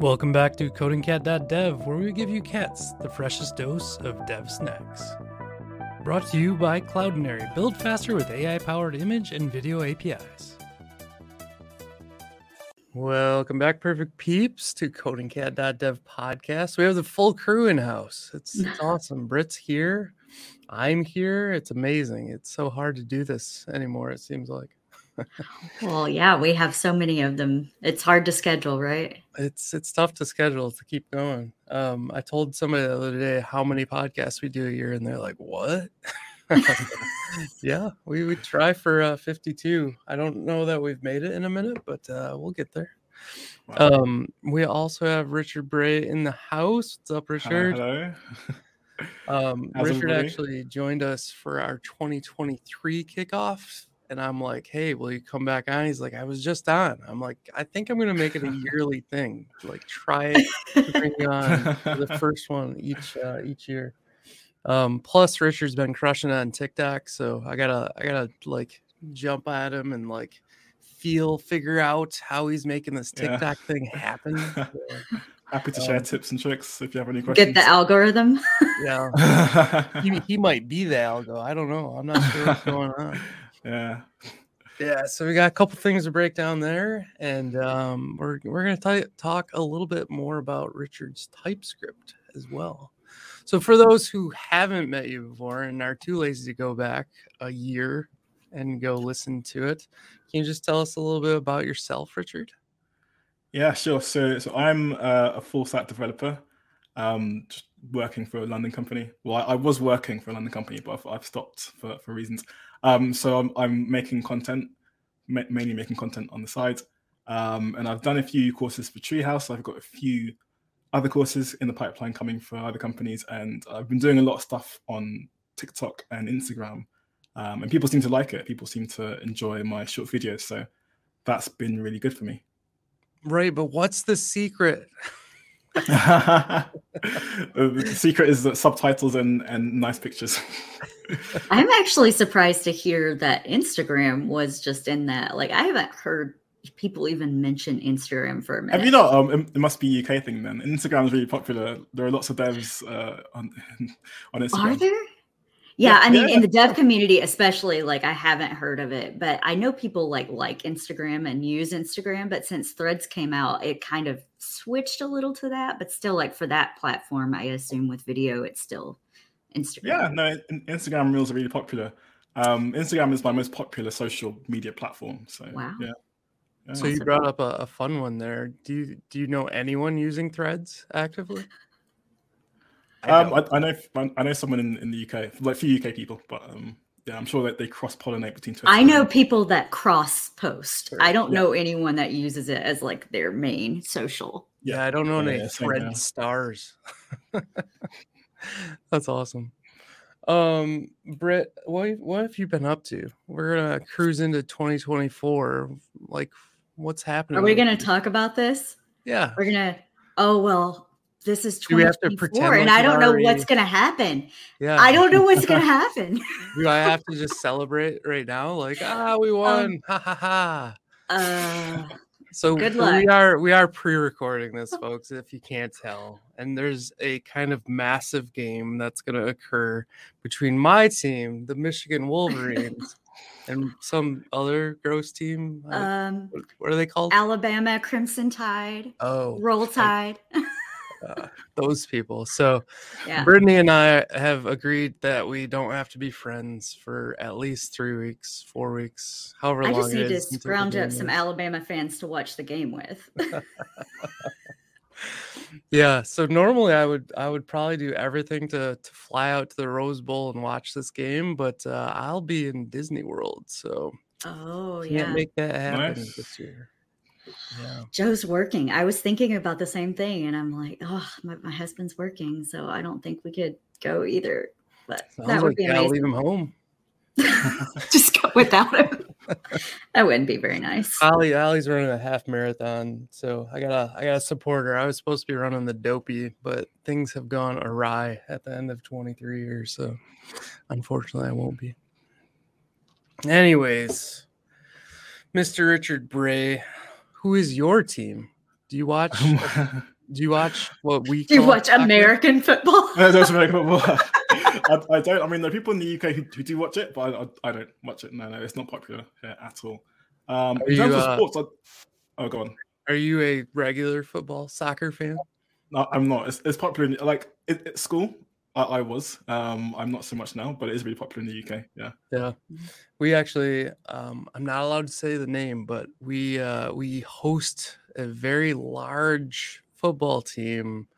Welcome back to codingcat.dev, where we give you cats the freshest dose of dev snacks. Brought to you by Cloudinary. Build faster with AI powered image and video APIs. Welcome back, perfect peeps, to codingcat.dev podcast. We have the full crew in house. It's, it's awesome. Britt's here. I'm here. It's amazing. It's so hard to do this anymore, it seems like. Well, yeah, we have so many of them. It's hard to schedule, right? It's it's tough to schedule to keep going. Um, I told somebody the other day how many podcasts we do a year, and they're like, "What?" yeah, we would try for uh, 52. I don't know that we've made it in a minute, but uh, we'll get there. Wow. Um, we also have Richard Bray in the house. What's up, Richard? hello. um, Richard everybody? actually joined us for our 2023 kickoff and I'm like, hey, will you come back on? He's like, I was just on. I'm like, I think I'm gonna make it a yearly thing. Like try it bring on the first one each uh, each year. Um, plus Richard's been crushing on TikTok, so I gotta I gotta like jump at him and like feel figure out how he's making this TikTok yeah. thing happen. Happy to share um, tips and tricks if you have any questions. Get the algorithm. yeah, he, he might be the algo. I don't know. I'm not sure what's going on. Yeah. Yeah, so we got a couple things to break down there, and um, we're we're gonna t- talk a little bit more about Richard's TypeScript as well. So for those who haven't met you before and are too lazy to go back a year and go listen to it, can you just tell us a little bit about yourself, Richard? Yeah, sure. So so I'm uh, a full stack developer, um, just working for a London company. Well, I, I was working for a London company, but I've, I've stopped for for reasons. Um, so I'm, I'm making content, ma- mainly making content on the side. Um, and I've done a few courses for Treehouse. I've got a few other courses in the pipeline coming for other companies. And I've been doing a lot of stuff on TikTok and Instagram. Um, and people seem to like it. People seem to enjoy my short videos. So that's been really good for me. Right. But what's the secret? the secret is that subtitles and, and nice pictures. I'm actually surprised to hear that Instagram was just in that. Like, I haven't heard people even mention Instagram for a minute. Have you not? Um, it must be UK thing then. Instagram is really popular. There are lots of devs uh, on on Instagram. Are there? Yeah, yeah I mean, yeah. in the dev community, especially, like I haven't heard of it, but I know people like like Instagram and use Instagram. But since Threads came out, it kind of switched a little to that. But still, like for that platform, I assume with video, it's still Instagram. Yeah, no, Instagram Reels are really popular. Um, Instagram is my most popular social media platform. So wow. yeah. yeah. So you brought up a, a, fun one there. Do you do you know anyone using Threads actively? I, um, I, I, know I know someone in, in the UK, like a few UK people, but um, yeah, I'm sure that they cross pollinate between Twitter. I know people that cross post. I don't yeah. know anyone that uses it as like their main social. Yeah, I don't know yeah, any thread stars. That's awesome. Um, Britt, what what have you been up to? We're gonna cruise into 2024. Like, what's happening? Are we gonna talk about this? Yeah, we're gonna. Oh well, this is 2024, and I don't know already... what's gonna happen. Yeah, I don't know what's gonna happen. Do I have to just celebrate right now? Like, ah, we um, won! Um, ha ha ha! Uh, so Good luck. we are we are pre-recording this, folks. If you can't tell, and there's a kind of massive game that's going to occur between my team, the Michigan Wolverines, and some other gross team. Um, what are they called? Alabama Crimson Tide. Oh, Roll Tide. uh, those people. So, yeah. Brittany and I have agreed that we don't have to be friends for at least three weeks, four weeks, however I long. I just need to round up some Alabama fans to watch the game with. yeah. So normally I would I would probably do everything to to fly out to the Rose Bowl and watch this game, but uh, I'll be in Disney World, so oh can't yeah, make that happen nice. this year. Yeah. Joe's working. I was thinking about the same thing, and I'm like, oh, my, my husband's working, so I don't think we could go either. But Sounds that would like be amazing. Leave him home. Just go without him. that wouldn't be very nice. Ali, Ali's running a half marathon, so I gotta, I gotta support her. I was supposed to be running the dopey, but things have gone awry at the end of 23 years, so unfortunately, I won't be. Anyways, Mr. Richard Bray, who is your team? Do you watch? do you watch what we? Do you watch soccer? American football? no, that's American football. I, I, don't. I mean, there are people in the UK who, who do watch it, but I, I, don't watch it. No, no, it's not popular here at all. Um, in terms you, of uh, sports, I, oh, go on. Are you a regular football soccer fan? No, I'm not. It's, it's popular. In, like it, at school, I, I, was. Um, I'm not so much now, but it is really popular in the UK. Yeah. Yeah. We actually, um, I'm not allowed to say the name, but we uh, we host a very large football team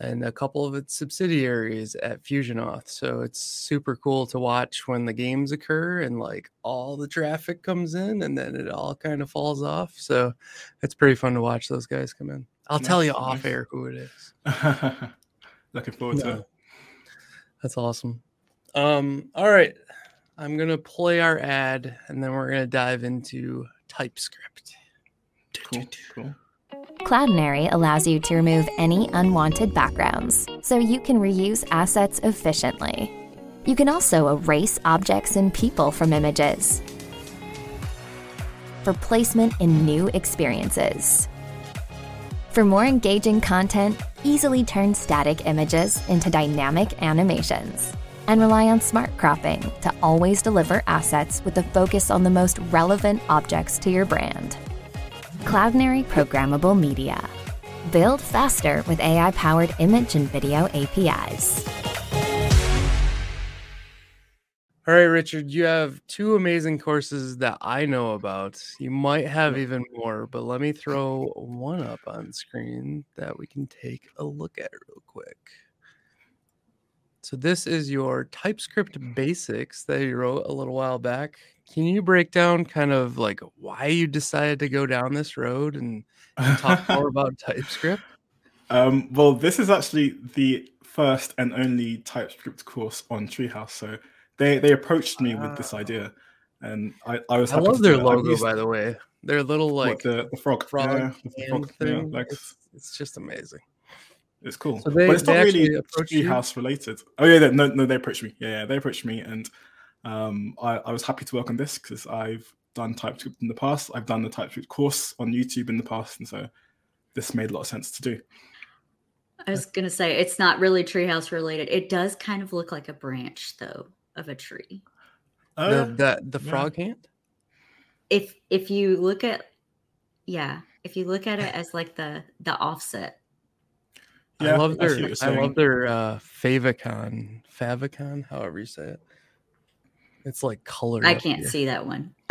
and a couple of its subsidiaries at Fusionoth. So it's super cool to watch when the games occur and like all the traffic comes in and then it all kind of falls off. So it's pretty fun to watch those guys come in. I'll nice, tell you nice. off air who it is. Looking forward to it. That's awesome. Um, all right. I'm gonna play our ad and then we're gonna dive into TypeScript. Cool. cool. Cloudinary allows you to remove any unwanted backgrounds, so you can reuse assets efficiently. You can also erase objects and people from images for placement in new experiences. For more engaging content, easily turn static images into dynamic animations and rely on smart cropping to always deliver assets with a focus on the most relevant objects to your brand. Cloudinary Programmable Media. Build faster with AI powered image and video APIs. All right, Richard, you have two amazing courses that I know about. You might have even more, but let me throw one up on screen that we can take a look at real quick. So, this is your TypeScript basics that you wrote a little while back. Can you break down kind of like why you decided to go down this road and, and talk more about TypeScript? Um, well, this is actually the first and only TypeScript course on Treehouse. So they they approached me with this idea, and I, I was. I love their logo, by the way. Their little like what, the, the frog, frog, yeah, the frog thing. Yeah, like, it's, it's, just amazing. It's cool, so they, but it's not really Treehouse related. Oh yeah, they, no, no, they approached me. Yeah, yeah, they approached me, and um, I, I was happy to work on this because I've done TypeScript in the past. I've done the TypeScript course on YouTube in the past, and so this made a lot of sense to do. I was gonna say it's not really treehouse related. It does kind of look like a branch though of a tree. Uh, the the, the frog yeah. hand. If if you look at yeah, if you look at it as like the the offset. Yeah, I love their I, I love their uh favicon favicon however you say it. It's like color. I can't here. see that one.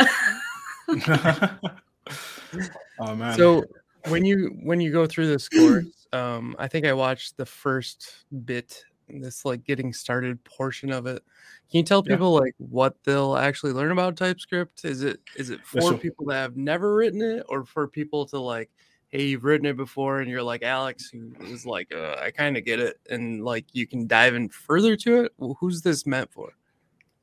oh man. So when you when you go through this course, um, I think I watched the first bit, this like getting started portion of it. Can you tell people yeah. like what they'll actually learn about TypeScript? Is it is it for people that have never written it, or for people to like, hey, you've written it before, and you're like Alex, who is like, uh, I kind of get it, and like you can dive in further to it. Well, who's this meant for?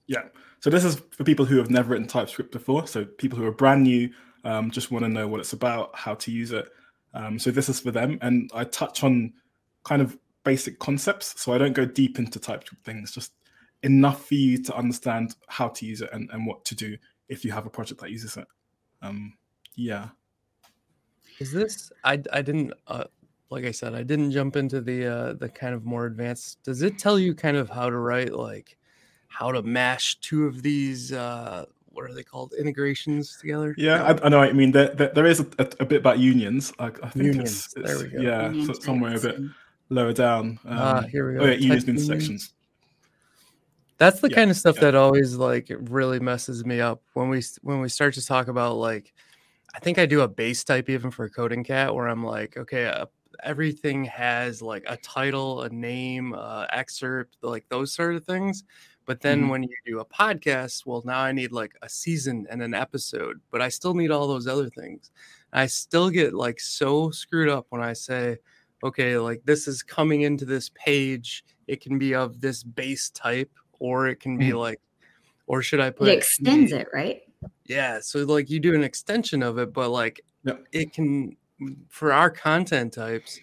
Yeah. So this is for people who have never written TypeScript before. So people who are brand new, um, just want to know what it's about, how to use it. Um, so this is for them, and I touch on kind of basic concepts. So I don't go deep into TypeScript things, just enough for you to understand how to use it and, and what to do if you have a project that uses it. Um, yeah. Is this? I I didn't. Uh, like I said, I didn't jump into the uh, the kind of more advanced. Does it tell you kind of how to write like how to mash two of these uh what are they called integrations together yeah I, I, know i mean there, there, there is a, a, a, bit about unions i, I think unions. It's, it's, there we go yeah unions somewhere a bit lower down um, ah, here we go yeah unions intersections that's the yeah, kind of stuff yeah. that always like really messes me up when we when we start to talk about like i think i do a base type even for coding cat where i'm like okay uh, everything has like a title a name uh, excerpt like those sort of things but then mm-hmm. when you do a podcast, well, now I need like a season and an episode, but I still need all those other things. I still get like so screwed up when I say, okay, like this is coming into this page. It can be of this base type, or it can be mm-hmm. like, or should I put it extends it, right? Yeah. So like you do an extension of it, but like yep. it can for our content types,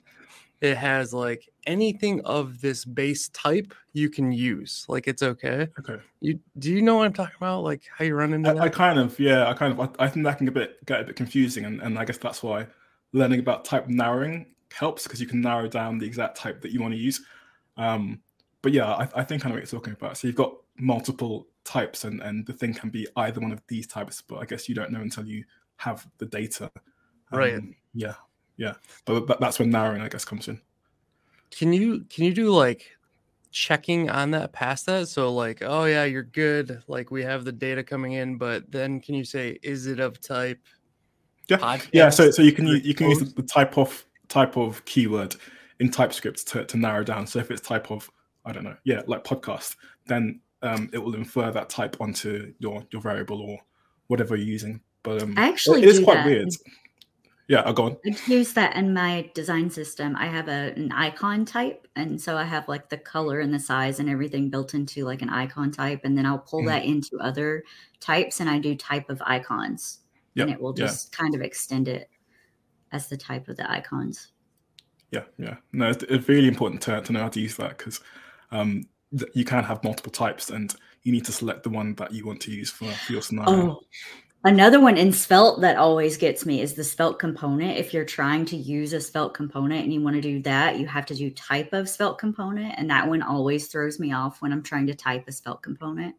it has like anything of this base type you can use. Like it's okay. Okay. You do you know what I'm talking about? Like how you run into I, I kind of yeah. I kind of I, I, think that can get a bit get a bit confusing, and, and I guess that's why learning about type narrowing helps because you can narrow down the exact type that you want to use. Um, but yeah, I, I think I know what you're talking about. So you've got multiple types, and and the thing can be either one of these types, but I guess you don't know until you have the data. Um, right. Yeah. Yeah. But that's when narrowing, I guess, comes in. Can you can you do like checking on that past that? So like, oh yeah, you're good. Like we have the data coming in, but then can you say, is it of type? Yeah. Podcast? Yeah. So so you can you can use the type of type of keyword in TypeScript to, to narrow down. So if it's type of, I don't know, yeah, like podcast, then um, it will infer that type onto your your variable or whatever you're using. But um, I actually it is quite that. weird. Yeah, I'll go on. I use that in my design system. I have a, an icon type, and so I have like the color and the size and everything built into like an icon type, and then I'll pull mm. that into other types, and I do type of icons, yep. and it will just yeah. kind of extend it as the type of the icons. Yeah, yeah. No, it's, it's really important to, to know how to use that because um, th- you can have multiple types, and you need to select the one that you want to use for, for your scenario. Oh Another one in Svelte that always gets me is the Svelte component. If you're trying to use a Svelte component and you want to do that, you have to do type of Svelte component. And that one always throws me off when I'm trying to type a Svelte component.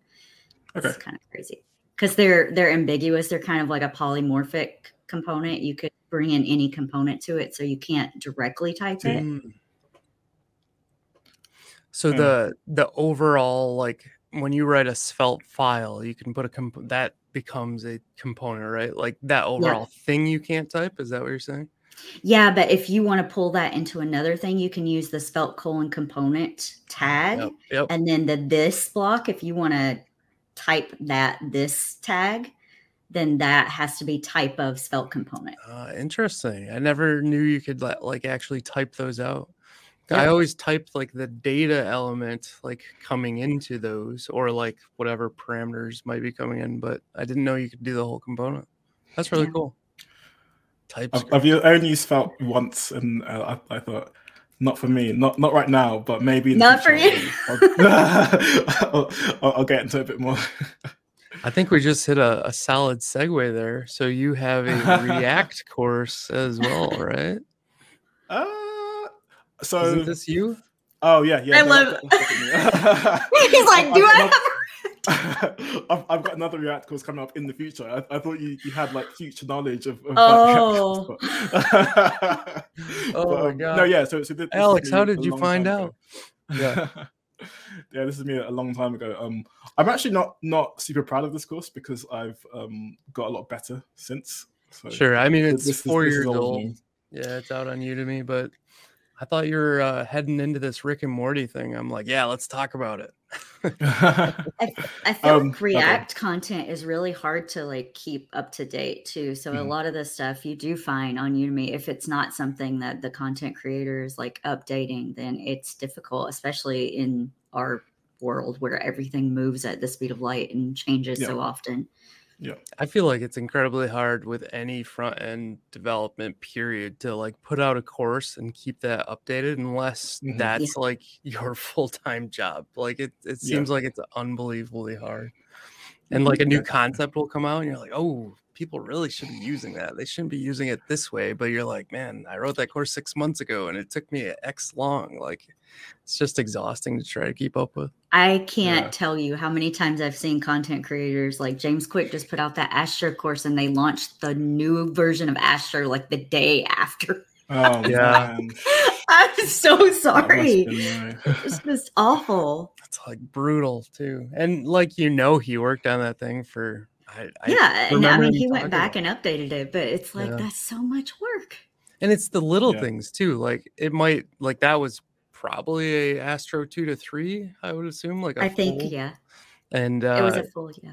Okay. It's kind of crazy because they're they're ambiguous. They're kind of like a polymorphic component. You could bring in any component to it, so you can't directly type it. Mm. So mm. the the overall like when you write a svelte file, you can put a comp that becomes a component, right? Like that overall yeah. thing you can't type. Is that what you're saying? Yeah, but if you want to pull that into another thing, you can use the svelte colon component tag. Yep, yep. And then the this block, if you want to type that this tag, then that has to be type of svelte component. Uh, interesting. I never knew you could let, like actually type those out. Yeah. I always typed like the data element like coming into those or like whatever parameters might be coming in, but I didn't know you could do the whole component. That's really yeah. cool. TypeScript. I've, I've only used Svelte once, and uh, I, I, thought not for me, not not right now, but maybe not for you. I'll, I'll, I'll, get into a bit more. I think we just hit a, a solid segue there. So you have a React course as well, right? Uh, so Isn't this you? Oh yeah, yeah. I love. He's like, do I have? I've, I've, got another React course coming up in the future. I, I thought you, you had like future knowledge of. of oh. But, oh my um, god! No, yeah. So, so this, Alex, how did you find out? Yeah. Yeah, this is me a long time ago. Um, I'm actually not not super proud of this course because I've um got a lot better since. So sure, I mean it's this, four this, years old. Yeah, it's out on Udemy, but I thought you were uh, heading into this Rick and Morty thing. I'm like, yeah, let's talk about it. I, I, feel um, like React okay. content is really hard to like keep up to date too. So mm-hmm. a lot of the stuff you do find on Udemy, if it's not something that the content creator is like updating, then it's difficult, especially in our world where everything moves at the speed of light and changes yeah. so often. Yeah. I feel like it's incredibly hard with any front end development period to like put out a course and keep that updated unless mm-hmm. that's yeah. like your full time job. Like it, it seems yeah. like it's unbelievably hard. And like a new concept will come out and you're like, oh, people really should be using that. They shouldn't be using it this way. But you're like, man, I wrote that course six months ago and it took me X long. Like it's just exhausting to try to keep up with. I can't yeah. tell you how many times I've seen content creators like James Quick just put out that Astro course and they launched the new version of Astro like the day after. Oh yeah. I'm so sorry. It's just awful. It's like brutal too. And like you know he worked on that thing for I, yeah, I and I mean he went back and updated it, but it's like yeah. that's so much work. And it's the little yeah. things too. Like it might like that was probably a Astro two to three, I would assume. Like I think, full. yeah. And uh, it was a full, yeah.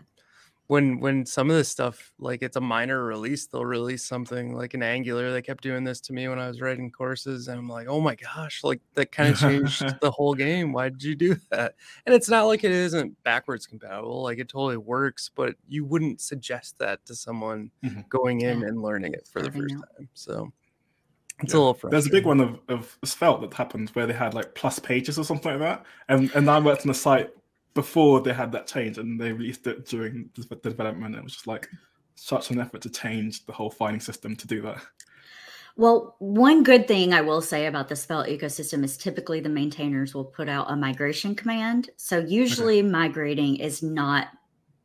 When when some of this stuff like it's a minor release, they'll release something like an Angular. They kept doing this to me when I was writing courses, and I'm like, oh my gosh, like that kind of changed the whole game. Why did you do that? And it's not like it isn't backwards compatible; like it totally works. But you wouldn't suggest that to someone mm-hmm. going in yeah. and learning it for the first time. So it's yeah. a little frustrating. There's a big one of, of Svelte that happened where they had like plus pages or something like that. And and I worked on a site before they had that change and they released it during the development. It was just like such an effort to change the whole finding system to do that. Well, one good thing I will say about the Svelte ecosystem is typically the maintainers will put out a migration command. So usually okay. migrating is not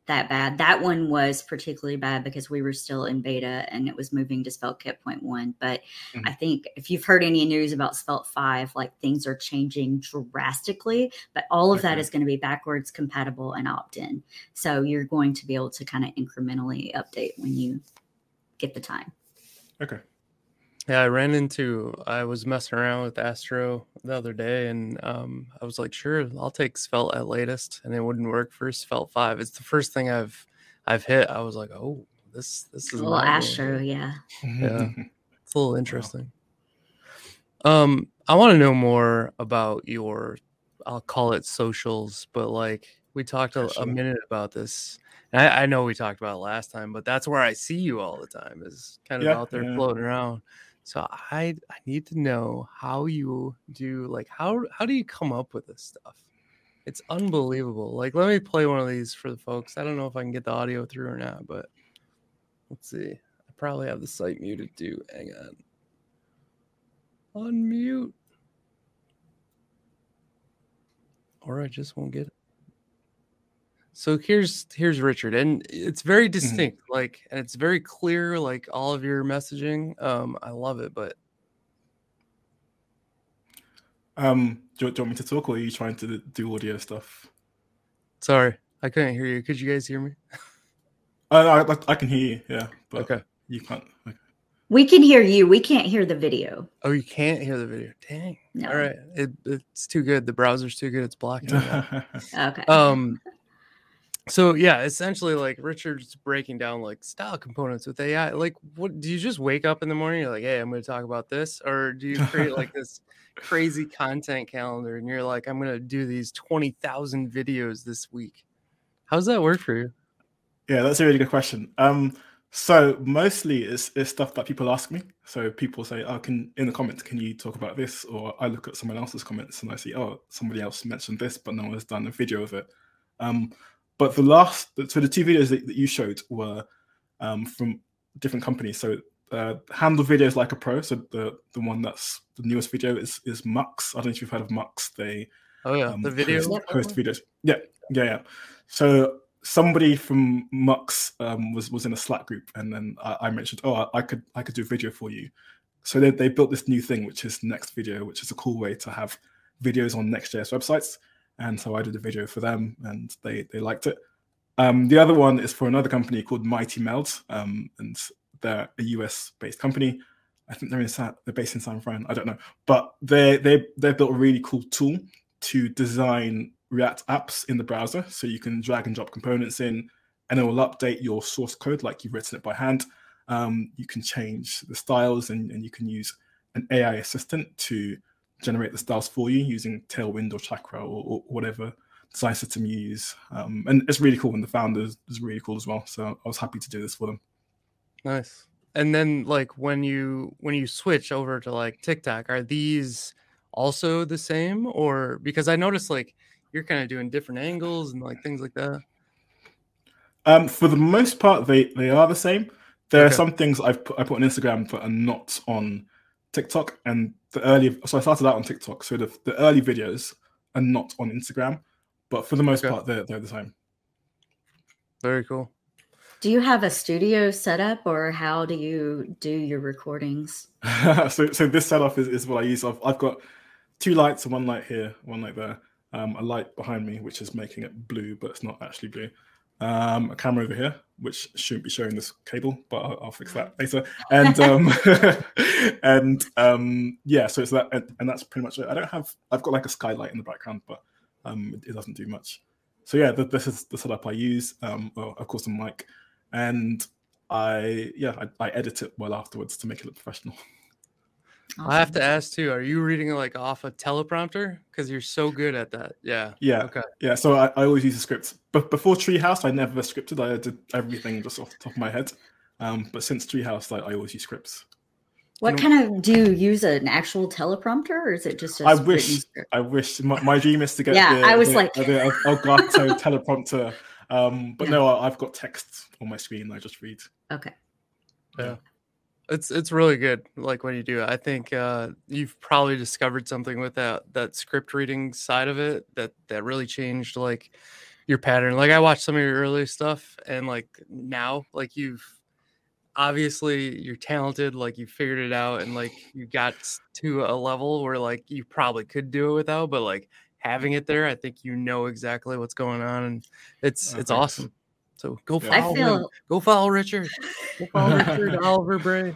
that bad. That one was particularly bad because we were still in beta and it was moving to Svelte Kit point one. But mm-hmm. I think if you've heard any news about Svelte 5, like things are changing drastically, but all of okay. that is going to be backwards compatible and opt in. So you're going to be able to kind of incrementally update when you get the time. Okay. Yeah, I ran into I was messing around with Astro the other day and um, I was like, sure, I'll take Svelte at latest and it wouldn't work for Svelte 5. It's the first thing I've I've hit. I was like, oh, this this is a little Astro, yeah. Yeah. it's a little interesting. Wow. Um, I want to know more about your I'll call it socials, but like we talked a, a minute about this. I, I, know we talked about it last time, but that's where I see you all the time is kind of yeah, out there yeah. floating around. So I I need to know how you do like how how do you come up with this stuff? It's unbelievable. Like let me play one of these for the folks. I don't know if I can get the audio through or not, but let's see. I probably have the site muted too. Hang on. Unmute. Or I just won't get it. So here's here's Richard, and it's very mm-hmm. distinct, mm-hmm. like, and it's very clear, like all of your messaging. Um, I love it, but um, do you, do you want me to talk, or are you trying to do audio stuff? Sorry, I couldn't hear you. Could you guys hear me? I, I, I can hear you. Yeah, but okay, you can't. Okay. We can hear you. We can't hear the video. Oh, you can't hear the video. Dang. No. All right. It, it's too good. The browser's too good. It's blocking. okay. Um so yeah essentially like richard's breaking down like style components with ai like what do you just wake up in the morning you're like hey i'm going to talk about this or do you create like this crazy content calendar and you're like i'm going to do these 20000 videos this week. How's that work for you? Yeah that's a really good question. Um so mostly it's, it's stuff that people ask me. So people say oh can in the comments can you talk about this? Or i look at someone else's comments and i see oh somebody else mentioned this but no one's done a video of it. Um but the last, so the two videos that, that you showed were um, from different companies. So uh, handle videos like a pro. So the the one that's the newest video is is Mux. I don't know if you've heard of Mux. They oh yeah um, the video host, host, videos. Yeah, yeah, yeah. So somebody from Mux um, was was in a Slack group, and then I, I mentioned, oh, I, I, could I could do video for you. So they they built this new thing, which is Next Video, which is a cool way to have videos on Next.js websites and so I did a video for them, and they they liked it. Um, the other one is for another company called MightyMeld, um, and they're a US based company. I think they're in San, they're based in San Fran. I don't know, but they they they built a really cool tool to design React apps in the browser, so you can drag and drop components in, and it will update your source code like you've written it by hand. Um, you can change the styles, and, and you can use an AI assistant to generate the styles for you using Tailwind or Chakra or, or whatever design system you use. Um, and it's really cool, and the founder is really cool as well. So I was happy to do this for them. Nice. And then, like when you when you switch over to like TikTok, are these also the same, or because I noticed like you're kind of doing different angles and like things like that. Um, for the most part, they they are the same. There okay. are some things I've put, I put on Instagram that are not on TikTok, and the early. So I started out on TikTok. So the, the early videos are not on Instagram, but for the most okay. part, they're they're the same. Very cool. Do you have a studio setup, or how do you do your recordings? so, so this setup is, is what I use. I've, I've got two lights, and one light here, one light there. Um, a light behind me, which is making it blue, but it's not actually blue um, a camera over here, which shouldn't be showing this cable, but I'll, I'll fix that later. And um, and um, yeah, so it's that, and, and, that's pretty much it. I don't have, I've got like a skylight in the background, but um, it, doesn't do much. So yeah, the, this is the setup I use. Um, well, of course, I'm mic, and I yeah, I, I edit it well afterwards to make it look professional. Awesome. I have to ask too. Are you reading like off a teleprompter? Because you're so good at that. Yeah. Yeah. Okay. Yeah. So I, I always use a script. But before Treehouse, I never scripted. I did everything just off the top of my head. Um, but since Treehouse, I, I always use scripts. What kind of do you use an actual teleprompter, or is it just? I wish. I wish. My, my, dream is to get. yeah, the, I was the, like the, the Elgato teleprompter. Um, but yeah. no, I've got text on my screen. I just read. Okay. Yeah. It's it's really good. Like when you do it, I think uh, you've probably discovered something with that that script reading side of it that that really changed like your pattern. Like I watched some of your early stuff, and like now, like you've obviously you're talented. Like you figured it out, and like you got to a level where like you probably could do it without, but like having it there, I think you know exactly what's going on, and it's it's awesome. So go follow feel... him. Go follow Richard. Go follow Richard Oliver Bray.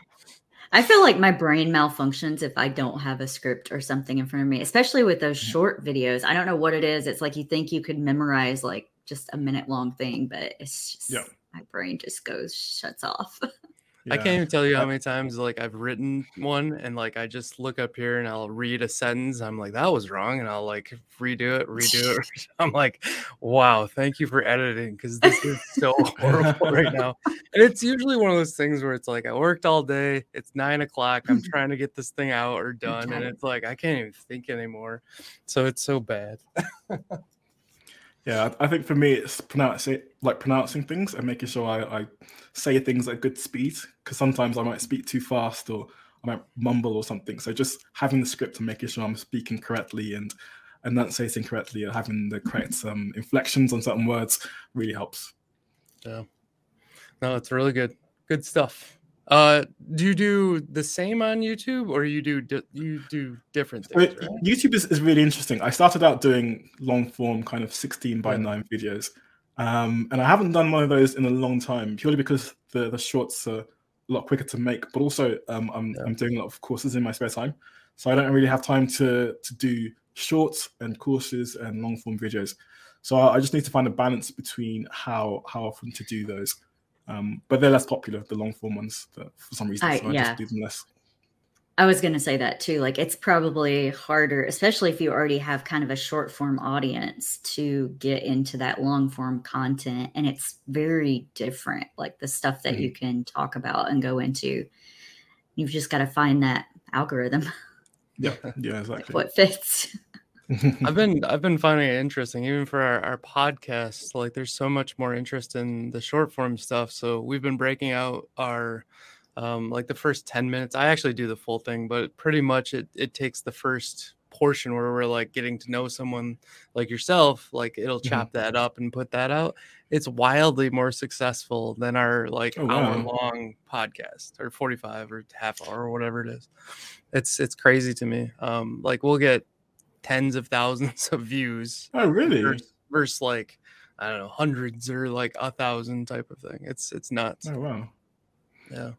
I feel like my brain malfunctions if I don't have a script or something in front of me, especially with those mm-hmm. short videos. I don't know what it is. It's like you think you could memorize like just a minute long thing, but it's just yeah. my brain just goes shuts off. Yeah. I can't even tell you how many times like I've written one and like I just look up here and I'll read a sentence. I'm like, that was wrong. And I'll like redo it, redo it. I'm like, wow, thank you for editing because this is so horrible right now. And it's usually one of those things where it's like I worked all day, it's nine o'clock, I'm trying to get this thing out or done, and it's like I can't even think anymore. So it's so bad. Yeah, I think for me it's pronouncing like pronouncing things and making sure I, I say things at good speed because sometimes I might speak too fast or I might mumble or something. So just having the script and making sure I'm speaking correctly and enunciating correctly and having the correct um, inflections on certain words really helps. Yeah, no, it's really good. Good stuff. Uh, do you do the same on YouTube, or you do di- you do different things? Right? YouTube is, is really interesting. I started out doing long form, kind of sixteen by nine videos, um, and I haven't done one of those in a long time, purely because the the shorts are a lot quicker to make. But also, um, I'm yeah. I'm doing a lot of courses in my spare time, so I don't really have time to to do shorts and courses and long form videos. So I, I just need to find a balance between how how often to do those. Um, but they're less popular, the long form ones, for some reason. I, so I yeah. just do them less. I was going to say that too. Like, it's probably harder, especially if you already have kind of a short form audience, to get into that long form content. And it's very different, like the stuff that mm-hmm. you can talk about and go into. You've just got to find that algorithm. Yeah, yeah, exactly. what fits. I've been I've been finding it interesting, even for our, our podcast. Like, there's so much more interest in the short form stuff. So we've been breaking out our um, like the first 10 minutes. I actually do the full thing, but pretty much it it takes the first portion where we're like getting to know someone like yourself. Like it'll mm-hmm. chop that up and put that out. It's wildly more successful than our like oh, wow. hour long podcast or 45 or half hour or whatever it is. It's it's crazy to me. Um, like we'll get tens of thousands of views. Oh, really? Versus, versus, like I don't know, hundreds or like a thousand type of thing. It's it's nuts. Oh wow. Yeah.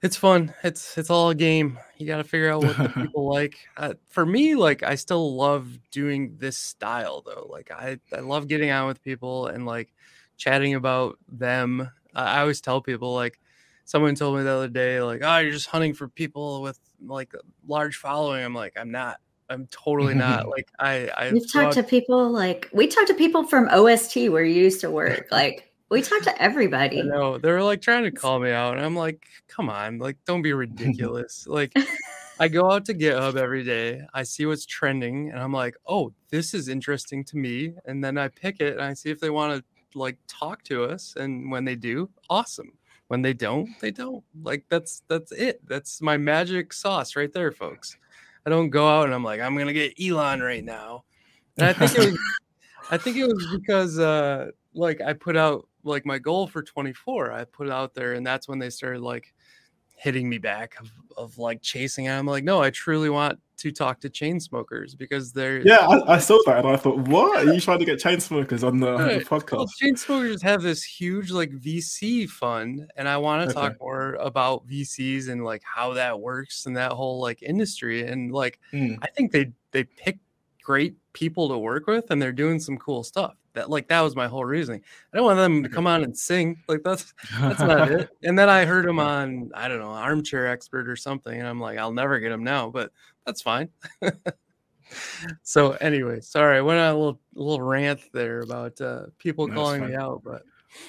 It's fun. It's it's all a game. You got to figure out what the people like. Uh, for me, like I still love doing this style though. Like I I love getting out with people and like chatting about them. I always tell people like someone told me the other day like oh you're just hunting for people with like large following. I'm like I'm not. I'm totally not like I. I We've talked to people like we talked to people from OST where you used to work. Like we talked to everybody. No, they were like trying to call me out, and I'm like, come on, like don't be ridiculous. like I go out to GitHub every day. I see what's trending, and I'm like, oh, this is interesting to me. And then I pick it and I see if they want to like talk to us. And when they do, awesome. When they don't, they don't. Like that's that's it. That's my magic sauce right there, folks. I don't go out and I'm like, I'm gonna get Elon right now. And I think it was I think it was because uh like I put out like my goal for 24. I put it out there and that's when they started like hitting me back of, of like chasing. I'm like, no, I truly want to talk to Chainsmokers because they're yeah, I, I saw that and I thought, what are you trying to get Chainsmokers on the, right. the podcast? Well, Chainsmokers have this huge like VC fund, and I want to okay. talk more about VCs and like how that works and that whole like industry. And like, mm. I think they they pick great people to work with, and they're doing some cool stuff that like that was my whole reasoning. I don't want them to come on and sing. Like that's that's not it. And then I heard him on I don't know armchair expert or something, and I'm like, I'll never get him now, but that's fine. so anyway, sorry, I went on a little little rant there about uh, people calling me out, but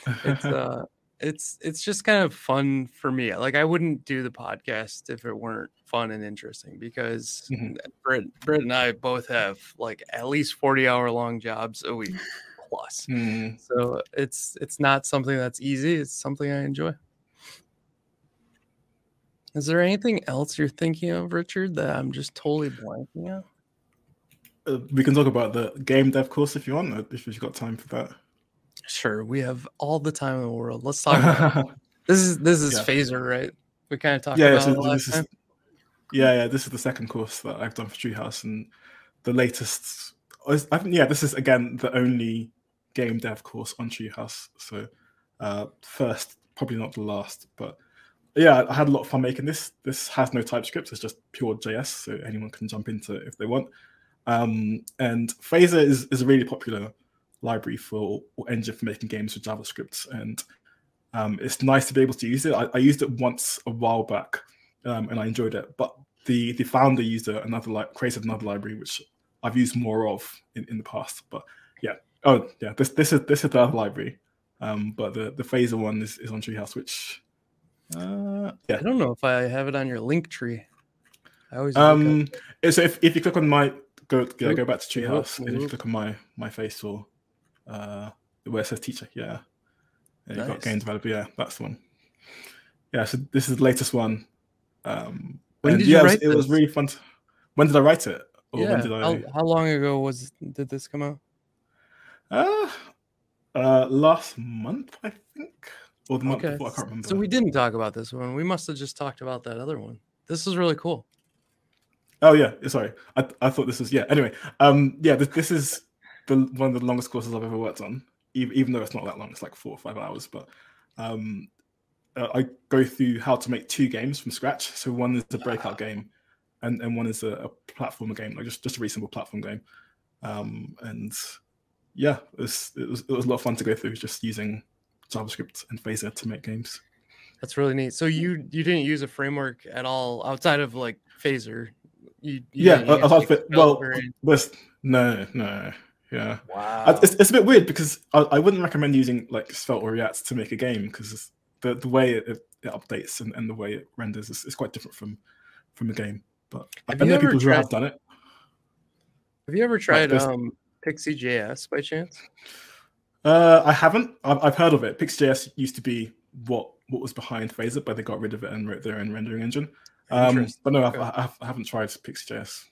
it's uh it's it's just kind of fun for me. Like I wouldn't do the podcast if it weren't fun and interesting because mm-hmm. Britt, Britt and I both have like at least 40 hour long jobs a week plus. Mm. So it's it's not something that's easy. It's something I enjoy. Is there anything else you're thinking of, Richard, that I'm just totally blanking on? Uh, we can talk about the game dev course if you want, if you've got time for that. Sure, we have all the time in the world. Let's talk about this. Is this is yeah. Phaser, right? We kind of talked yeah, about yeah, so this is, yeah, yeah. This is the second course that I've done for Treehouse, and the latest. I think yeah, this is again the only game dev course on Treehouse. So uh, first, probably not the last, but yeah, I had a lot of fun making this. This has no TypeScript; it's just pure JS, so anyone can jump into it if they want. Um, and Phaser is, is a really popular library for or engine for making games with JavaScript, and um, it's nice to be able to use it. I, I used it once a while back, um, and I enjoyed it. But the the founder used another like created another library which I've used more of in, in the past. But yeah, oh yeah, this this is this is the other library, um, but the the Phaser one is, is on Treehouse, which uh, yeah. I don't know if I have it on your link tree. I always um. So if, if you click on my go yeah, go back to Treehouse and if you click on my my face or uh where it says teacher, yeah, yeah you've got game developer, yeah, that's the one. Yeah, so this is the latest one. Um, when did yeah, you write it, was, it was really fun. To, when did I write it? Or yeah. I... How, how, long ago was did this come out? Uh, uh, last month, I think, or the month okay. before. I can't remember. So we didn't talk about this one. We must have just talked about that other one. This is really cool. Oh yeah, sorry. I, I thought this was yeah. Anyway, um, yeah, this, this is the one of the longest courses I've ever worked on. Even, even though it's not that long, it's like four or five hours. But um, uh, I go through how to make two games from scratch. So one is a breakout game, and, and one is a, a platformer game, like just just a reasonable platform game. Um, and yeah, it was, it was it was a lot of fun to go through just using JavaScript and Phaser to make games. That's really neat. So you you didn't use a framework at all outside of like Phaser. You, you yeah, I, I like well, this no, no, yeah. Wow, it's, it's a bit weird because I, I wouldn't recommend using like Svelte or React to make a game because the the way it, it updates and, and the way it renders is, is quite different from from a game. But have I know people tried, who have done it. Have you ever tried like um, Pixi.js by chance? Uh, I haven't. I've, I've heard of it. Pixi.js used to be what what was behind Phaser, but they got rid of it and wrote their own rendering engine. Um, but no, okay. I, I haven't tried Pixi.js.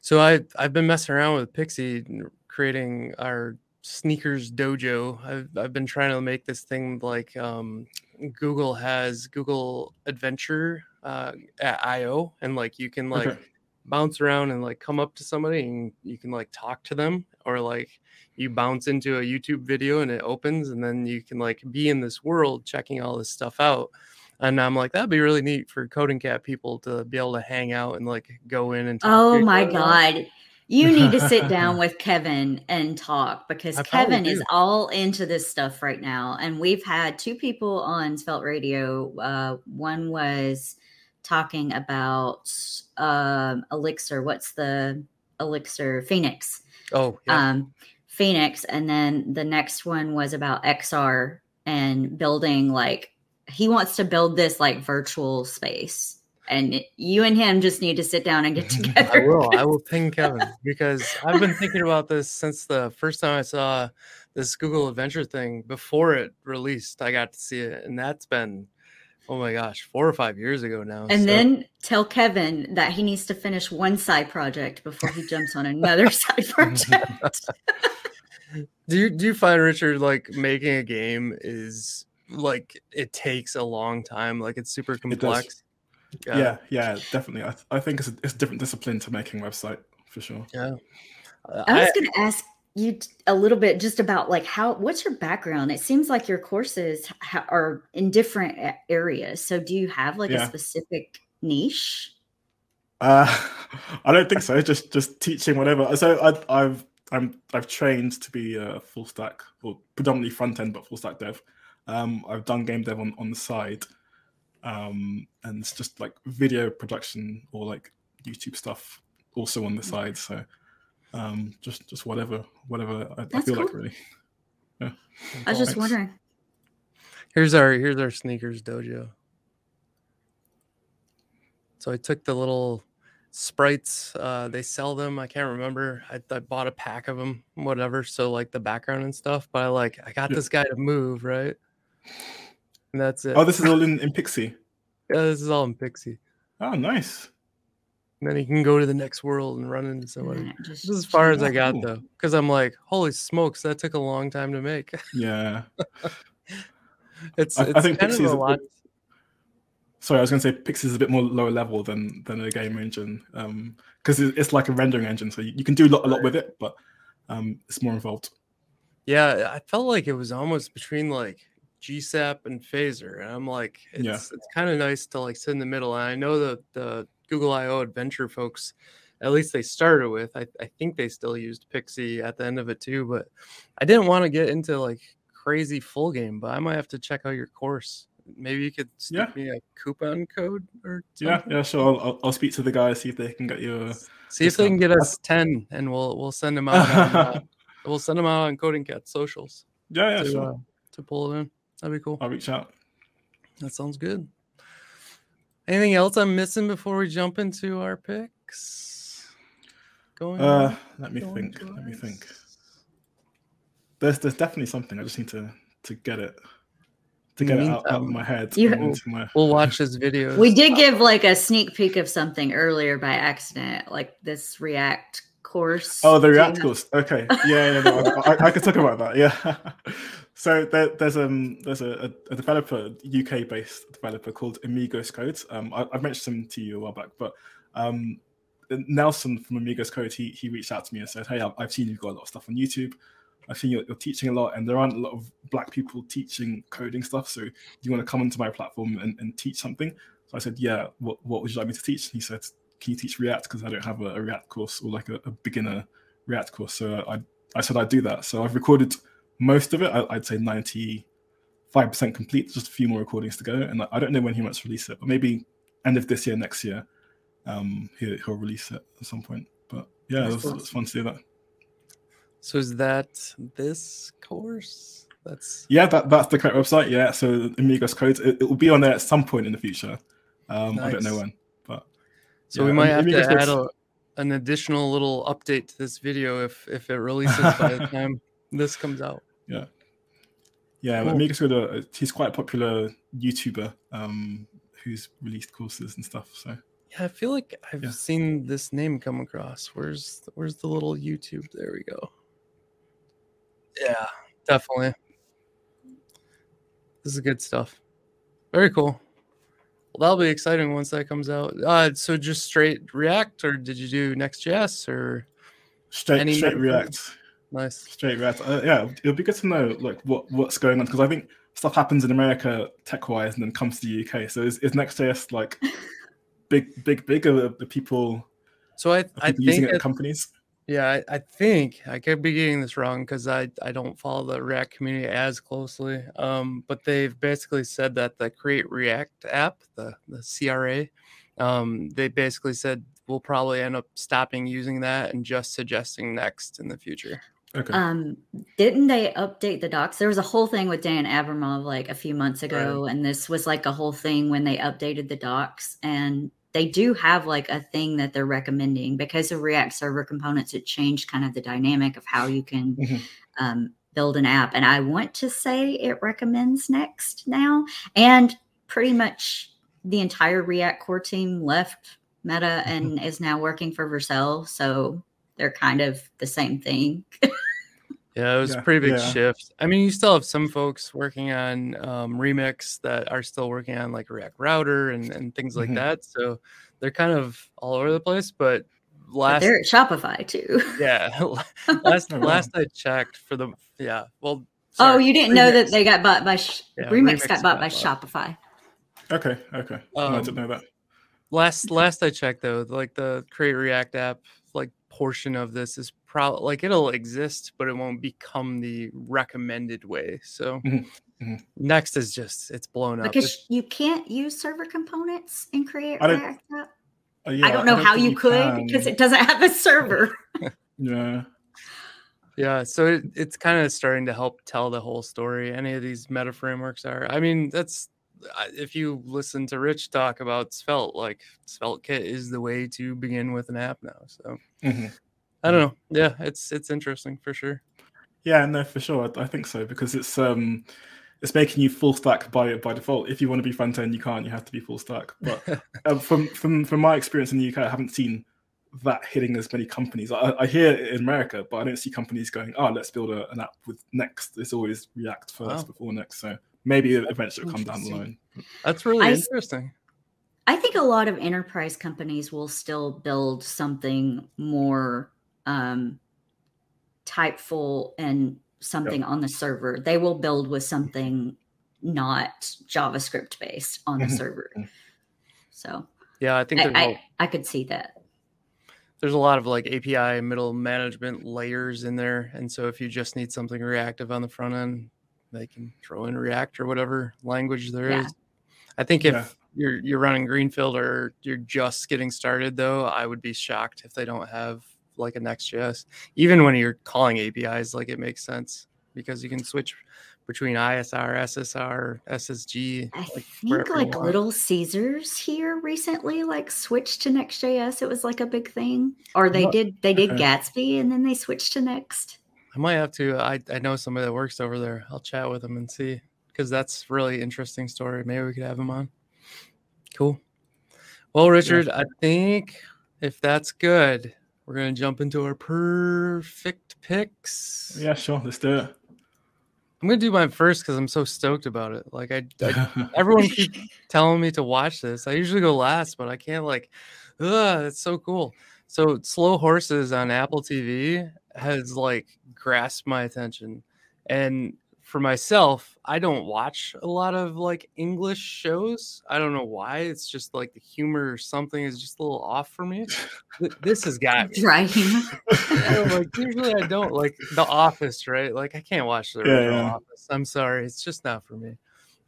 So I I've been messing around with Pixi, creating our sneakers dojo. I've I've been trying to make this thing like um, Google has Google Adventure uh, at IO, and like you can like okay. Bounce around and like come up to somebody and you can like talk to them, or like you bounce into a YouTube video and it opens, and then you can like be in this world checking all this stuff out. And I'm like, that'd be really neat for coding cat people to be able to hang out and like go in and Oh my god. You need to sit down with Kevin and talk because I Kevin is all into this stuff right now. And we've had two people on Svelte Radio. Uh, one was talking about um, Elixir. What's the Elixir? Phoenix. Oh, yeah. Um, Phoenix. And then the next one was about XR and building like he wants to build this like virtual space and you and him just need to sit down and get together. I will. I will ping Kevin because I've been thinking about this since the first time I saw this Google Adventure thing before it released. I got to see it, and that's been oh my gosh, four or five years ago now. And so. then tell Kevin that he needs to finish one side project before he jumps on another side project. do you do you find Richard like making a game is like it takes a long time. Like it's super complex. It yeah. yeah, yeah, definitely. I, th- I think it's a, it's a different discipline to making website for sure. Yeah. Uh, I was going to ask you a little bit just about like how what's your background? It seems like your courses ha- are in different areas. So do you have like yeah. a specific niche? Uh, I don't think so. Just just teaching whatever. So I, I've I'm I've trained to be a full stack or predominantly front end, but full stack dev. Um, I've done game dev on, on the side, um, and it's just like video production or like YouTube stuff also on the side. So um, just just whatever whatever I, I feel cool. like really. Yeah. I was just Thanks. wondering. Here's our here's our sneakers dojo. So I took the little sprites. Uh, they sell them. I can't remember. I, I, bought a pack of them, whatever. So like the background and stuff. But I like I got yeah. this guy to move right. And that's it. Oh, this is all in, in Pixi. Yeah, this is all in Pixi. Oh, nice. And then he can go to the next world and run into somebody. And just- This is as far as I got cool. though, because I'm like, holy smokes, that took a long time to make. Yeah. it's I- I it's think kind Pixi of a a lot. bit- Sorry, I was going to say Pixi's a bit more lower level than than a game engine, because it, it's like a rendering engine, so you, you can do a lot, a lot with it, but um, it's more involved. Yeah, I felt like it was almost between like GSAP and Phaser, and I'm like, it's Yeah. it's kind of nice to like sit in the middle. And I know the the Google I/O Adventure folks, at least they started with. I I think they still used Pixi at the end of it too, but I didn't want to get into like crazy full game. But I might have to check out your course. Maybe you could Yeah. me a coupon code or Yeah, something. yeah, sure. I'll, I'll, I'll speak to the guys see if they can get you. A... See if they can get us ten, and we'll we'll send them out. On, uh, we'll send them out on Coding Cat socials Yeah, yeah, to, sure. uh, to pull it in. That'd be cool. I'll reach out. That sounds good. Anything else I'm missing before we jump into our picks? Going. Uh, let me going think. Let me think. There's there's definitely something. I just need to to get it to get it out, out of my head. you- my... We'll watch his videos. We did give like a sneak peek of something earlier by accident, like this React course. Oh, the React course. Okay, yeah, yeah, no, I, I, I could talk about that. Yeah. so there, there's um there's a, a developer, UK based developer called Amigos Code. Um, I, I've mentioned him to you a while back, but um, Nelson from Amigos Code, he he reached out to me and said, "Hey, I've, I've seen you've got a lot of stuff on YouTube. I've seen you're, you're teaching a lot, and there aren't a lot of black people teaching coding stuff. So do you want to come onto my platform and, and teach something?" So I said, "Yeah. What what would you like me to teach?" And he said, "Can you teach React? Because I don't have a, a React course or like a, a beginner React course." So I I said I'd do that. So I've recorded most of it. I, I'd say ninety five percent complete. Just a few more recordings to go, and I- I don't know when he might release it, but maybe end of this year, next year, um, he'll, he'll release it at some point. But yeah, it That's was, it was fun to do that. So is that this course? That's Yeah, that, that's the correct website. Yeah, so Amigos Code. It, it will be on there at some point in the future. Um, I don't know when, but so yeah, we might have to add a, an additional little update to this video if if it releases by the time this comes out. Yeah, Yeah, Cool. Amigos Code. Uh, he's quite a popular YouTuber um, who's released courses and stuff. So Yeah, I feel like I've Yeah. seen this name come across. Where's where's the little YouTube? There we go. Yeah, definitely. This is good stuff. Very cool. Well, that'll be exciting once that comes out. Uh, so just straight React, or did you do Next.js, or straight Any straight? React. Nice? Straight React. Uh, yeah, it'll be good to know like what what's going on because I think stuff happens in America tech wise and then comes to the UK. So is, is Next.js like big big big are the, people, So I I using think it at it- companies? Yeah, I, I think I could be getting this wrong because I, I don't follow the React community as closely. Um, but they've basically said that the Create React app, the the CRA, um, they basically said we'll probably end up stopping using that and just suggesting Next in the future. Okay. Um, didn't they update the docs? There was a whole thing with Dan Abramov like a few months ago, and this was like a whole thing when they updated the docs. And they do have like a thing that they're recommending because of React server components. It changed kind of the dynamic of how you can Mhm. um, build an app. And I want to say it recommends Next now, and pretty much the entire React core team left Meta and is now working for Vercel. So they're kind of the same thing. Yeah, it was Yeah, a pretty big yeah. shift. I mean, you still have some folks working on um, Remix that are still working on like React Router and, and things like Mhm. that. So they're kind of all over the place. But But last they're at Shopify too. Yeah, last Oh, last I checked for the yeah. Well, oh, you didn't know that they got bought by Sh- Yeah, Remix, Remix got bought by got Shopify. Okay. Okay. No, I Um, didn't know that. last last I checked though, like the Create React app, like portion of this is probably like it'll exist, but it won't become the recommended way. So Mhm, mhm. next is just it's blown up. Because It's- you can't use server components in Create I don't- React. app. Uh, yeah, I don't know how think you could can. because it doesn't have a server. Yeah. Yeah, so it, it's kind of starting to help tell the whole story. Any of these meta frameworks are. I mean, that's I- if you listen to Rich talk about Svelte, like Svelte Kit is the way to begin with an app now. So Mhm. I don't know. Yeah, it's it's interesting for sure. Yeah, no, for sure. I, I think so because it's um, it's making you full stack by by default. If you want to be front end, you can't. You have to be full stack. But uh, from from from my experience in the UK, I haven't seen that hitting as many companies. I, I hear it in America, but I don't see companies going, "Oh, let's build a, an app with Next." It's always React first wow. before Next. So maybe eventually it'll come down the line. That's really I, interesting. I think a lot of enterprise companies will still build something more um, typeful and something yep. on the server. They will build with something not JavaScript based on the mm-hmm. server. Mm-hmm. So yeah, I think I, I, I could see that there's a lot of like API middle management layers in there. And so if you just need something reactive on the front end, they can throw in React or whatever language there yeah. is. I think if yeah. you're you're running Greenfield or you're just getting started though, I would be shocked if they don't have like a Next.js. Even when you're calling APIs, like it makes sense because you can switch between ISR, SSR, SSG. I like think like Little Caesars here recently like switched to Next.js. It was like a big thing. Or they did they did Gatsby and then they switched to Next. I might have to. Uh, I, I know somebody that works over there. I'll chat with them and see because that's really interesting story. Maybe we could have him on. Cool. Well, Richard, yeah. I think if that's good, we're gonna jump into our perfect picks. Yeah, sure. Let's do it. I'm gonna do mine first because I'm so stoked about it. Like I, I everyone keeps telling me to watch this. I usually go last, but I can't. Like, ugh, it's so cool. So slow horses on Apple TV has like grasped my attention, and for myself, I don't watch a lot of like English shows. I don't know why. It's just like the humor or something is just a little off for me. This has got me. Right. like usually I don't like The Office, right? Like I can't watch the yeah, yeah. Office. I'm sorry, it's just not for me.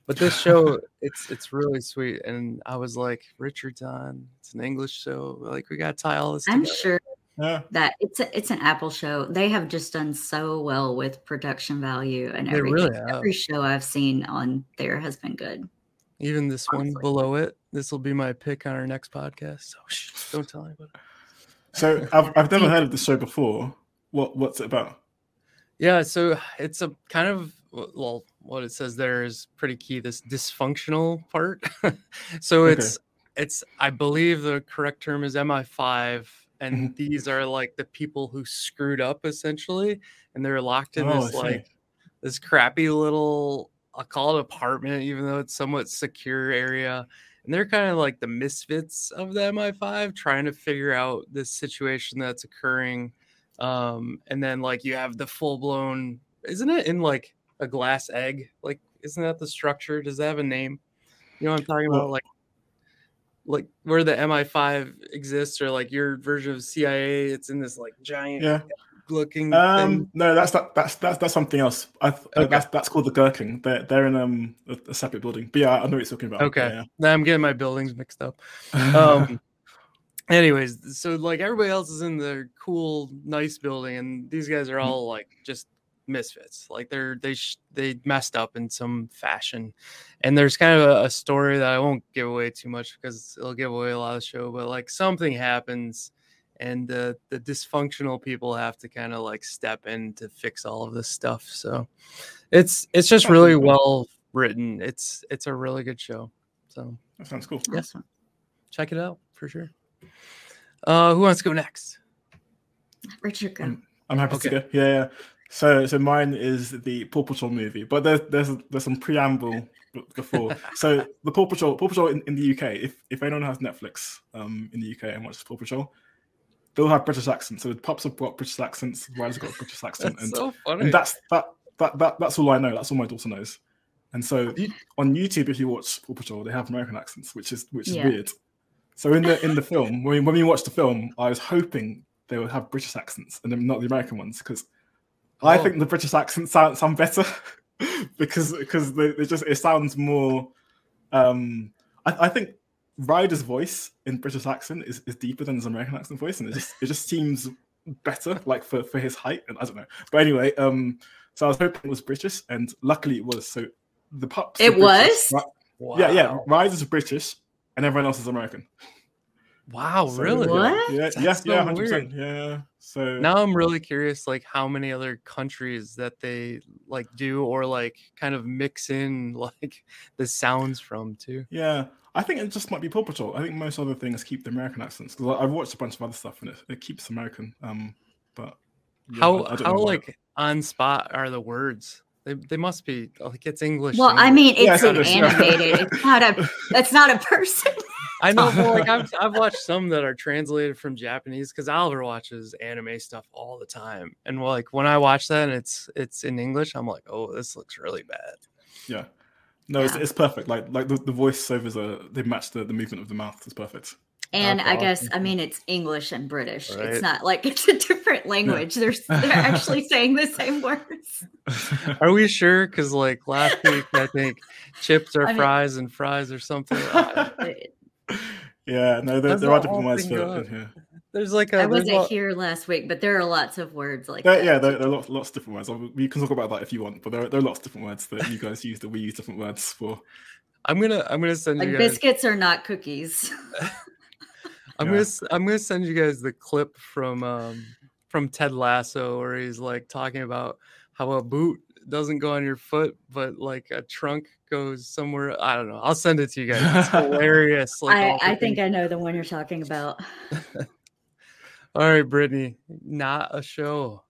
But this show, it's it's really sweet, and I was like, Richard's on. It's an English show. Like we got to tie all this. I'm together. sure yeah. that it's a, it's an Apple show. They have just done so well with production value and they everything. Really Every show I've seen on there has been good. Even this Honestly. one below it. This will be my pick on our next podcast. So shh, don't tell anybody. So I've I've never heard of this show before. What what's it about? Yeah, so it's a kind of well, what it says there is pretty key. This dysfunctional part. so it's it's I believe the correct term is MI5 and mm-hmm. these are like the people who screwed up essentially and they're locked in oh, this like this crappy little i'll call it apartment even though it's somewhat secure area and they're kind of like the misfits of the mi5 trying to figure out this situation that's occurring um and then like you have the full-blown isn't it in like a glass egg? Like isn't that the structure? Does that have a name? You know what i'm talking about? Like like where the MI5 exists or like your version of CIA. It's in this like giant yeah. looking. Um, thing. no, that's that, that's that's that's something else. I, okay. that's that's called the Gherkin. They're they're in um a, a separate building. But yeah, I know what you're talking about. Okay, yeah. now I'm getting my buildings mixed up. Um. anyways, so like everybody else is in the cool, nice building, and these guys are mm-hmm. all like just misfits like they're they sh- they messed up in some fashion. And there's kind of a, a, story that i won't give away too much because it'll give away a lot of the show but like something happens and the the dysfunctional people have to kind of like step in to fix all of this stuff. So it's it's just really well written. It's it's a really good show. So that sounds cool. Yes check it out for sure. Uh who wants to go next? Richard go. I'm, I'm happy okay. to go. Yeah yeah so, so mine is the Paw Patrol movie, but there's there's there's some preamble before. so the Paw Patrol, Paw Patrol in, in the UK, if if anyone has Netflix um in the UK and watches Paw Patrol, they'll have British accents. So the pups have got British accents, Ryder's got a British accent, that's and, so and that's that, that that that's all I know. That's all my daughter knows. And so on YouTube, if you watch Paw Patrol, they have American accents, which is which is yeah. weird. So in the in the film, when we, when we watched the film, I was hoping they would have British accents and then not the American ones because Oh. I think the British accent sound sound better because because they, they, just it sounds more. Um, I, I think Ryder's voice in British accent is, is deeper than his American accent voice, and it just it just seems better, like for, for his height. And I don't know, but anyway, um, so I was hoping it was British, and luckily it was. So the pups. It was. Wow. Yeah, yeah. Ryder's British, and everyone else is American. Wow, So, really? What? Yeah, yeah, so yeah, hundred weird. Yeah. So Now I'm really curious, like how many other countries that they like do or like kind of mix in like the sounds from too. Yeah, I think it just might be Paw Patrol. I think most other things keep the American accents because I've watched a bunch of other stuff and it, it keeps American. Um, but yeah, how I- I don't how know why. like on spot are the words? They, they must be like it's English. Well, I mean, it's it's an animated. It's not a. That's not a person. I know, but like I've I've watched some that are translated from Japanese because Oliver watches anime stuff all the time, and like when I watch that and it's it's in English, I'm like, oh, this looks really bad. yeah, no, it's, Yeah. it's perfect. Like like the, the voiceovers are they match the, the movement of the mouth. It's perfect. And That's I guess I mean it's English and British. Right. It's not like it's a different language. They're they're actually saying the same words. Are we sure? Because like last week, I think chips are I mean- fries and fries or something. I- But yeah, no, there, there that are different whole words for it in here. There's like a I there's wasn't a- here last week, but there are lots of words like There, that. yeah, there, there are lots, lots of different words. We can talk about that if you want, but there, are- there are lots of different words that you guys use that we use different words for. I'm gonna I'm gonna send like you guys. biscuits are not cookies. I'm Yeah. gonna s- I'm gonna send you guys the clip from um from Ted Lasso where he's like talking about how a boot doesn't go on your foot, but like a trunk goes somewhere. I don't know. I'll send it to you guys. It's hilarious. Like I, I think I know the one you're talking about. All right, Brittney, not a show.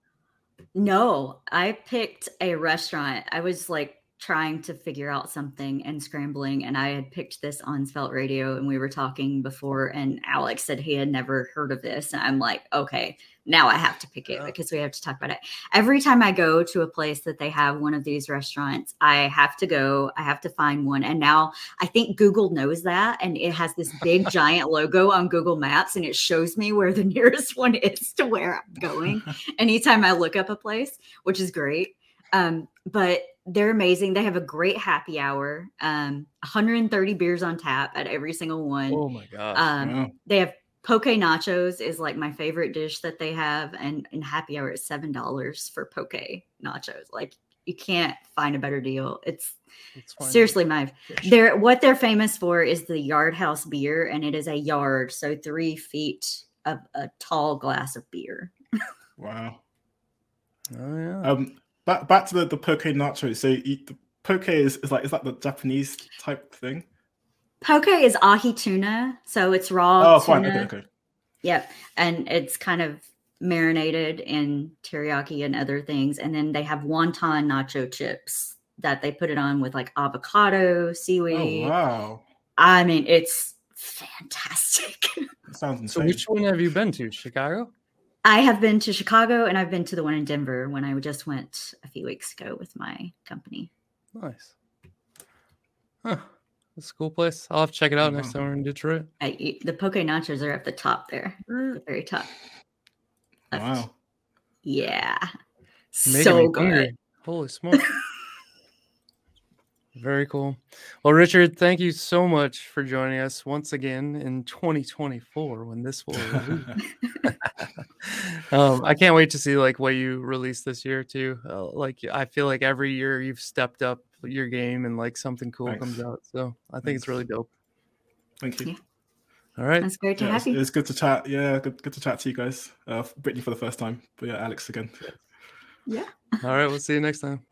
No, I picked a restaurant. I was like trying to figure out something and scrambling, and I had picked this on Svelte Radio, and we were talking before, and Alex said he had never heard of this, and I'm like, okay, now I have to pick it because we have to talk about it. Every time I go to a place that they have one of these restaurants, I have to go, I have to find one, and now I think Google knows that, and it has this big giant logo on Google Maps, and it shows me where the nearest one is to where I'm going anytime I look up a place, which is great. Um, but they're amazing. They have a great happy hour. Um, 130 beers on tap at every single one. Oh my god! Um, Wow. they have poke nachos is like my favorite dish that they have, and in happy hour is seven dollars for poke nachos. Like you can't find a better deal. It's It's seriously my they're what they're famous for is the Yard House beer, and it is a yard, so three feet of a tall glass of beer. Wow. Oh yeah. Um, back back to the, the poke nacho. So you, the poke is, is like is that the Japanese type thing? Poke is ahi tuna, so it's raw Oh, fine. Okay, okay. Yep, and it's kind of marinated in teriyaki and other things, and then they have wonton nacho chips that they put it on with like avocado, seaweed. Oh wow, I mean, it's fantastic. that sounds so which one have you been to? Chicago? I have been to Chicago and I've been to the one in Denver when I just went a few weeks ago with my company. Nice. Huh. That's a cool place. I'll have to check it out next time we're in Detroit. I, eat- the poke nachos are at the top there, the very top. left. Wow. Yeah. Making so good. hungry. Holy smoke. Very cool. Well, Richard, thank you so much for joining us once again in 2024 when this will um, I can't wait to see like what you release this year too. Uh, like I feel like every year you've stepped up your game and like something cool Thanks. comes out. So I think it's really dope. Thank you. All right. That's great to Yeah, have it's, you. it's good to chat. Yeah, good, good to chat to you guys. Uh, Brittney for the first time, but yeah, Alex again. Yeah. All right. We'll see you next time.